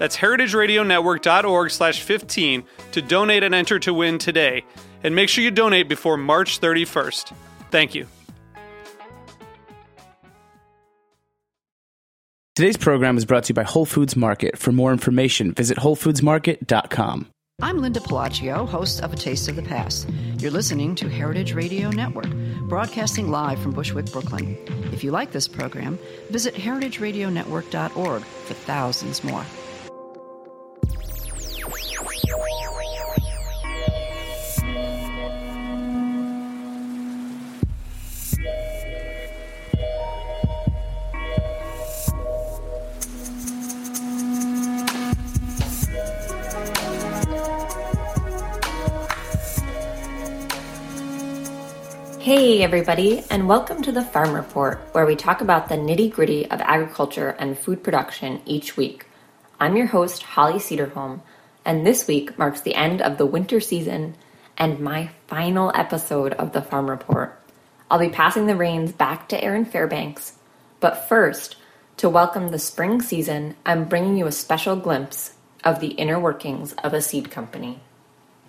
That's heritageradionetwork.org slash 15 to donate and enter to win today. And make sure you donate before March 31st. Thank you. Today's program is brought to you by Whole Foods Market. For more information, visit WholeFoodsMarket.com. I'm Linda Pelaccio, host of A Taste of the Past. You're listening to Heritage Radio Network, broadcasting live from Bushwick, Brooklyn. If you like this program, visit heritageradionetwork.org for thousands more. Hey, everybody, and welcome to the Farm Report, where we talk about the nitty gritty of agriculture and food production each week. I'm your host, Holli Cederholm, and this week marks the end of the winter season and my final episode of the Farm Report. I'll be passing the reins back to Erin Fairbanks, but first, to welcome the spring season, I'm bringing you a special glimpse of the inner workings of a seed company.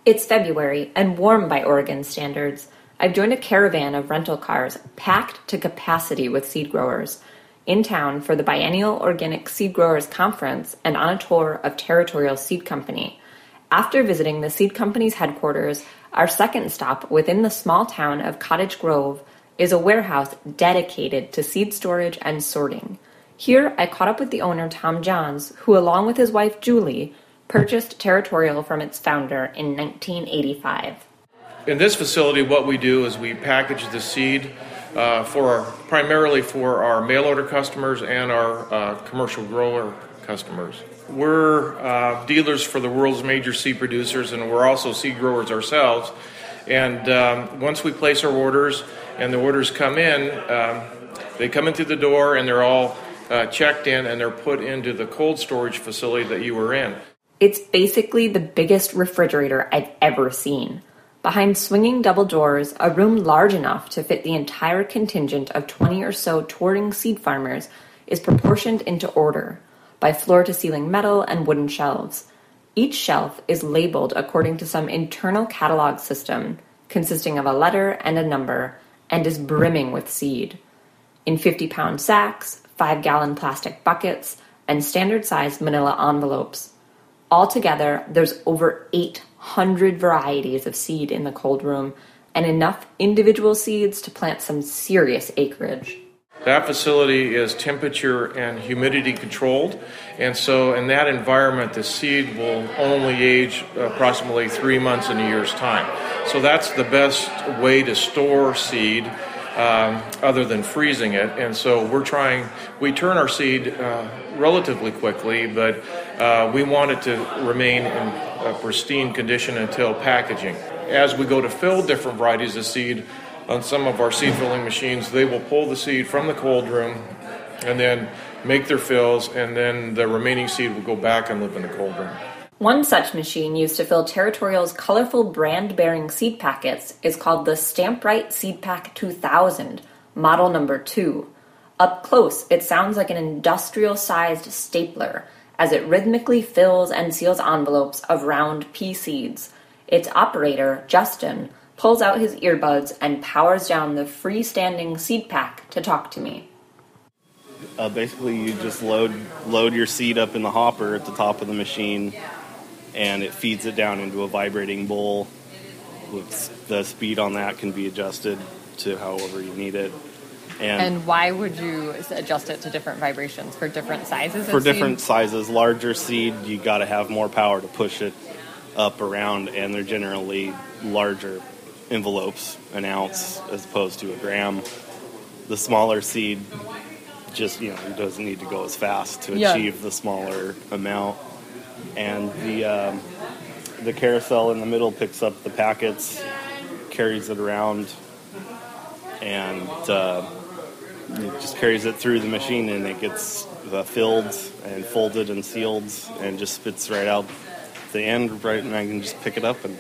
It's February and warm by Oregon standards. I've joined a caravan of rental cars packed to capacity with seed growers in town for the Biennial Organic Seed Growers Conference and on a tour of Territorial Seed Company. After visiting the seed company's headquarters, our second stop within the small town of Cottage Grove is a warehouse dedicated to seed storage and sorting. Here, I caught up with the owner, Tom Johns, who, along with his wife, Julie, purchased Territorial from its founder in 1985. In this facility, what we do is we package the seed uh, for our, primarily for our mail order customers and our uh, commercial grower customers. We're uh, dealers for the world's major seed producers, and we're also seed growers ourselves. And um, once we place our orders and the orders come in, um, they come in through the door and they're all uh, checked in and they're put into the cold storage facility that you were in. It's basically the biggest refrigerator I've ever seen. Behind swinging double doors, a room large enough to fit the entire contingent of 20 or so touring seed farmers is proportioned into order by floor to ceiling metal and wooden shelves. Each shelf is labeled according to some internal catalog system consisting of a letter and a number and is brimming with seed. In 50 pound sacks, 5 gallon plastic buckets, and standard sized manila envelopes. Altogether, there's over 800 varieties of seed in the cold room and enough individual seeds to plant some serious acreage. That facility is temperature and humidity controlled, and so in that environment, the seed will only age approximately three months in a year's time. So that's the best way to store seed um, other than freezing it. And so we're trying, we turn our seed uh, relatively quickly, but uh, we want it to remain in a pristine condition until packaging. As we go to fill different varieties of seed on some of our seed filling machines, they will pull the seed from the cold room and then make their fills, and then the remaining seed will go back and live in the cold room. One such machine used to fill Territorial's colorful brand bearing seed packets is called the Stamprite Seed Pack 2000, model number 2. Up close, it sounds like an industrial sized stapler as it rhythmically fills and seals envelopes of round pea seeds. Its operator, Justin, pulls out his earbuds and powers down the freestanding seed pack to talk to me. Uh, basically, you just load load your seed up in the hopper at the top of the machine, and it feeds it down into a vibrating bowl. the speed on that can be adjusted to however you need it. And, And why would you adjust it to different vibrations for different sizes? for of seed? different sizes, larger seed, you got to have more power to push it up around, and they're generally larger envelopes, an ounce as opposed to a gram. The smaller seed just you know doesn't need to go as fast to Yeah. achieve the smaller amount, and the um, the carousel in the middle picks up the packets, carries it around, and uh, it just carries it through the machine and it gets uh, filled and folded and sealed and just spits right out the end right and I can just pick it up and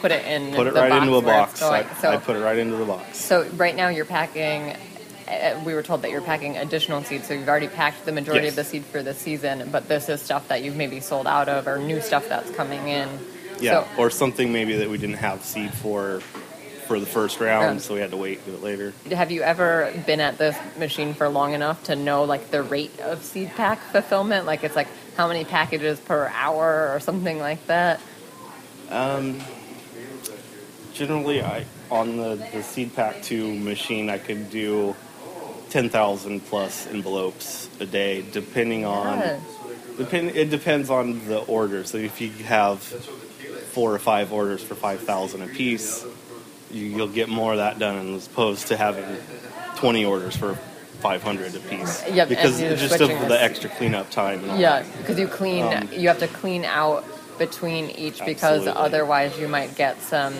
put it in put it the right box into a box. I, so, I put it right into the box. so right now you're packing. Uh, we were told that you're packing additional seed, so you've already packed the majority Yes. of the seed for the season. But this is stuff that you've maybe sold out of, or new stuff that's coming in. Yeah, So, or something maybe that we didn't have seed for for the first round, Yeah. so we had to wait to do it later. have you ever been at this machine for long enough to know like the rate of seed pack fulfillment? Like it's like how many packages per hour or something like that. Um, Generally, I on the, the seed pack two machine, I could do ten thousand plus envelopes a day, depending on. Yeah. Depend. It depends on the order. So if you have four or five orders for five thousand a piece, you, you'll get more of that done as opposed to having twenty orders for five hundred a piece. Yep, because just of the this- extra cleanup time. And all Yeah, because you clean, Um, you have to clean out between each because Absolutely. otherwise you might get some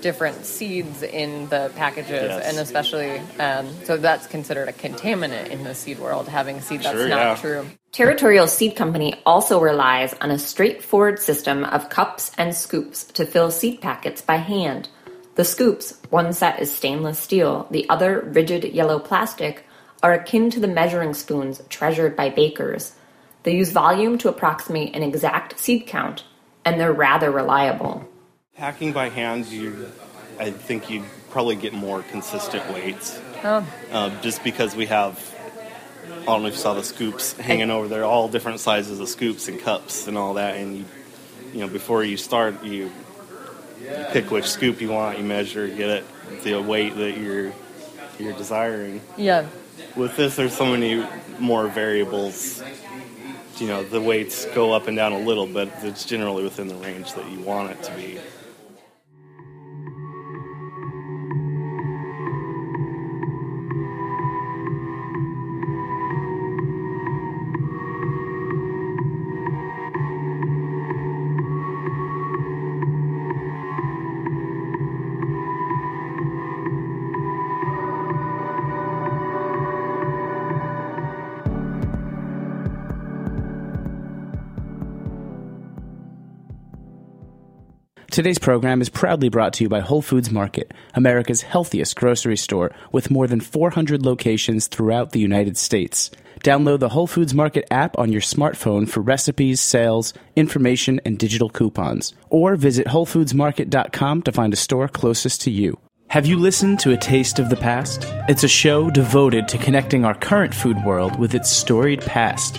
different seeds in the packages, Yes. and especially um, so that's considered a contaminant in the seed world. Having seed that's Sure, not yeah. true. Territorial Seed Company also relies on a straightforward system of cups and scoops to fill seed packets by hand. The scoops, one set is stainless steel, the other rigid yellow plastic, are akin to the measuring spoons treasured by bakers. They use volume to approximate an exact seed count, and they're rather reliable. Packing by hand, you, I think you'd probably get more consistent weights. Oh. Uh, just because we have, I don't know if you saw the scoops hanging over there, all different sizes of scoops and cups and all that. And you, you know, before you start, you, you pick which scoop you want, you measure, get it the weight that you're you're desiring. Yeah, With this, there's so many more variables. You know, the weights go up and down a little, but it's generally within the range that you want it to be. Today's program is proudly brought to you by Whole Foods Market, America's healthiest grocery store with more than 400 locations throughout the United States. Download the Whole Foods Market app on your smartphone for recipes, sales, information, and digital coupons. Or visit WholeFoodsMarket.com to find a store closest to you. Have you listened to A Taste of the Past? It's a show devoted to connecting our current food world with its storied past.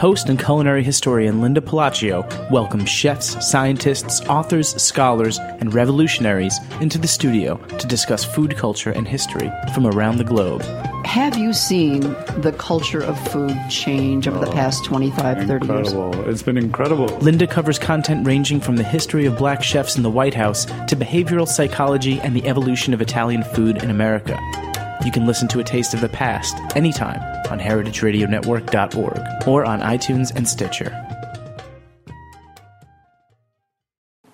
Host and culinary historian Linda Pelaccio welcomes chefs, scientists, authors, scholars, and revolutionaries into the studio to discuss food culture and history from around the globe. Have you seen the culture of food change over the oh, past 25, 30 years? Incredible. It's been incredible. Linda covers content ranging from the history of black chefs in the White House to behavioral psychology and the evolution of Italian food in America. You can listen to A Taste of the Past anytime on heritageradionetwork.org or on iTunes and Stitcher.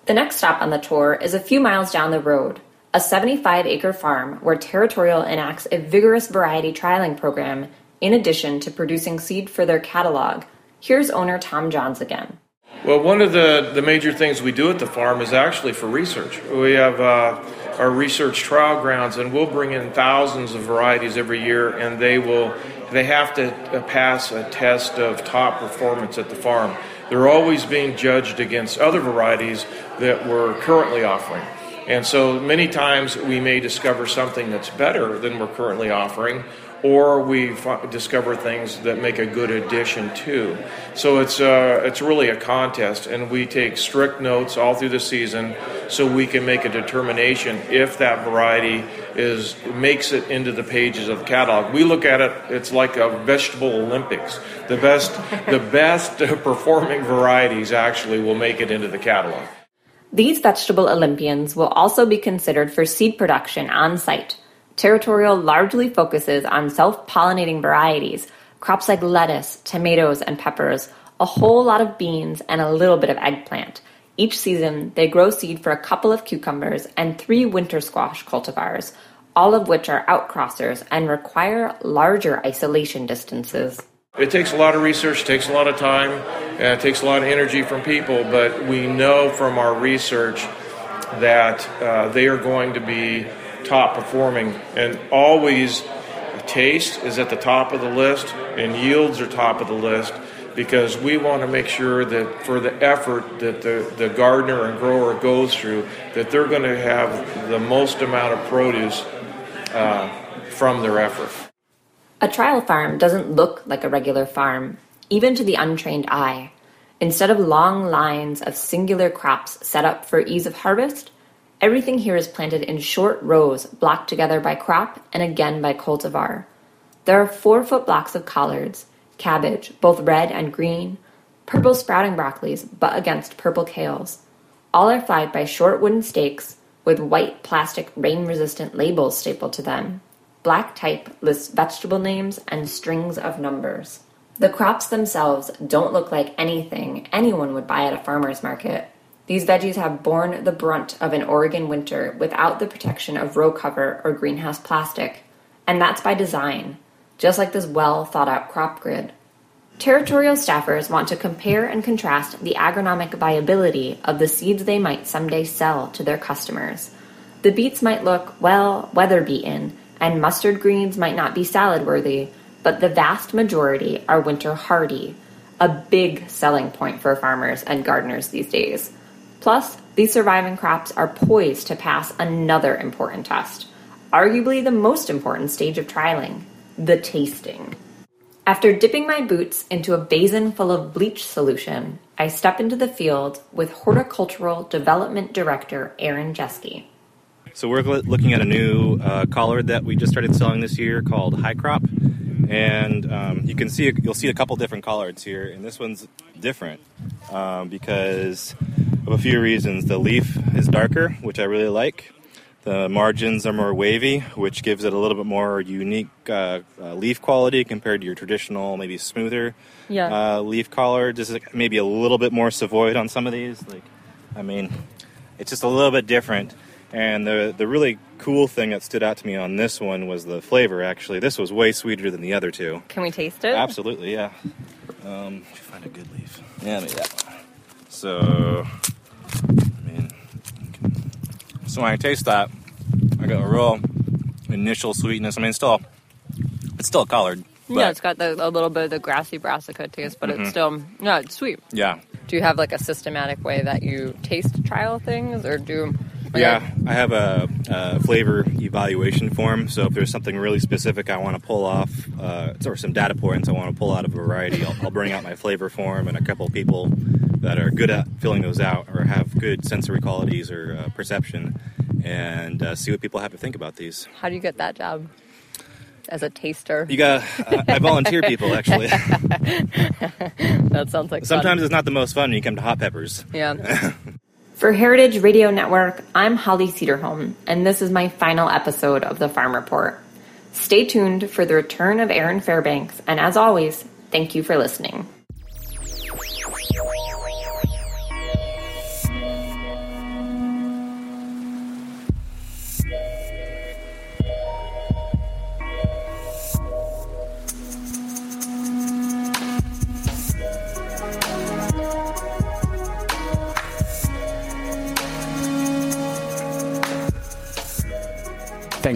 The next stop on the tour is a few miles down the road, a 75 acre farm where Territorial enacts a vigorous variety trialing program in addition to producing seed for their catalog. Here's owner Tom Johns again. Well, one of the, the major things we do at the farm is actually for research. We have uh, our research trial grounds, and we'll bring in thousands of varieties every year, and they will they have to uh, pass a test of top performance at the farm. They're always being judged against other varieties that we're currently offering. And so many times we may discover something that's better than we're currently offering, or we f- discover things that make a good addition too. So it's uh, it's really a contest, and we take strict notes all through the season, so we can make a determination if that variety is makes it into the pages of the catalog. We look at it; it's like a vegetable Olympics. The best the best performing varieties actually will make it into the catalog. These vegetable Olympians will also be considered for seed production on site Territorial largely focuses on self pollinating varieties, crops like lettuce, tomatoes, and peppers, a whole lot of beans, and a little bit of eggplant. Each season, they grow seed for a couple of cucumbers and three winter squash cultivars, all of which are outcrossers and require larger isolation distances. It takes a lot of research, takes a lot of time, and it takes a lot of energy from people, but we know from our research that uh, they are going to be top performing, and always taste is at the top of the list, and yields are top of the list because we want to make sure that for the effort that the, the gardener and grower goes through, that they're going to have the most amount of produce uh, from their effort. A trial farm doesn't look like a regular farm, even to the untrained eye. Instead of long lines of singular crops set up for ease of harvest, Everything here is planted in short rows, blocked together by crop and again by cultivar. There are four foot blocks of collards, cabbage, both red and green, purple sprouting broccolis, but against purple kales. All are flagged by short wooden stakes with white plastic rain resistant labels stapled to them. Black type lists vegetable names and strings of numbers. The crops themselves don't look like anything anyone would buy at a farmer's market. These veggies have borne the brunt of an Oregon winter without the protection of row cover or greenhouse plastic, and that's by design, just like this well thought out crop grid. Territorial staffers want to compare and contrast the agronomic viability of the seeds they might someday sell to their customers. The beets might look, well, weather beaten, and mustard greens might not be salad worthy, but the vast majority are winter hardy, a big selling point for farmers and gardeners these days. Plus, these surviving crops are poised to pass another important test, arguably the most important stage of trialing the tasting. After dipping my boots into a basin full of bleach solution, I step into the field with Horticultural Development Director Aaron Jeske. So we're looking at a new uh, collard that we just started selling this year called High Crop, and um, you can see you'll see a couple different collards here, and this one's different um, because of a few reasons. The leaf is darker, which I really like. The margins are more wavy, which gives it a little bit more unique uh, uh, leaf quality compared to your traditional, maybe smoother yeah. uh, leaf collar. Just is maybe a little bit more savoyed on some of these. Like, I mean, it's just a little bit different. And the the really cool thing that stood out to me on this one was the flavor. Actually, this was way sweeter than the other two. Can we taste it? Absolutely, yeah. Um, find a good leaf. Yeah, maybe that one. So, I mean, so when I taste that, I got a real initial sweetness. I mean, it's still, it's still a collard. Yeah, it's got the, a little bit of the grassy brassica taste, but mm-hmm. it's still, yeah, it's sweet. Yeah. Do you have like a systematic way that you taste trial things, or do yeah, I have a, a, flavor evaluation form. So if there's something really specific I want to pull off, uh, or some data points I want to pull out of a variety, I'll, I'll bring out my flavor form and a couple people that are good at filling those out or have good sensory qualities or uh, perception, and uh, see what people have to think about these. How do you get that job? As a taster, you got. Uh, I volunteer people actually. that sounds like. Sometimes fun. it's not the most fun when you come to hot peppers. Yeah. For Heritage Radio Network, I'm Holli Cederholm, and this is my final episode of the Farm Report. Stay tuned for the return of Erin Fairbanks, and as always, thank you for listening.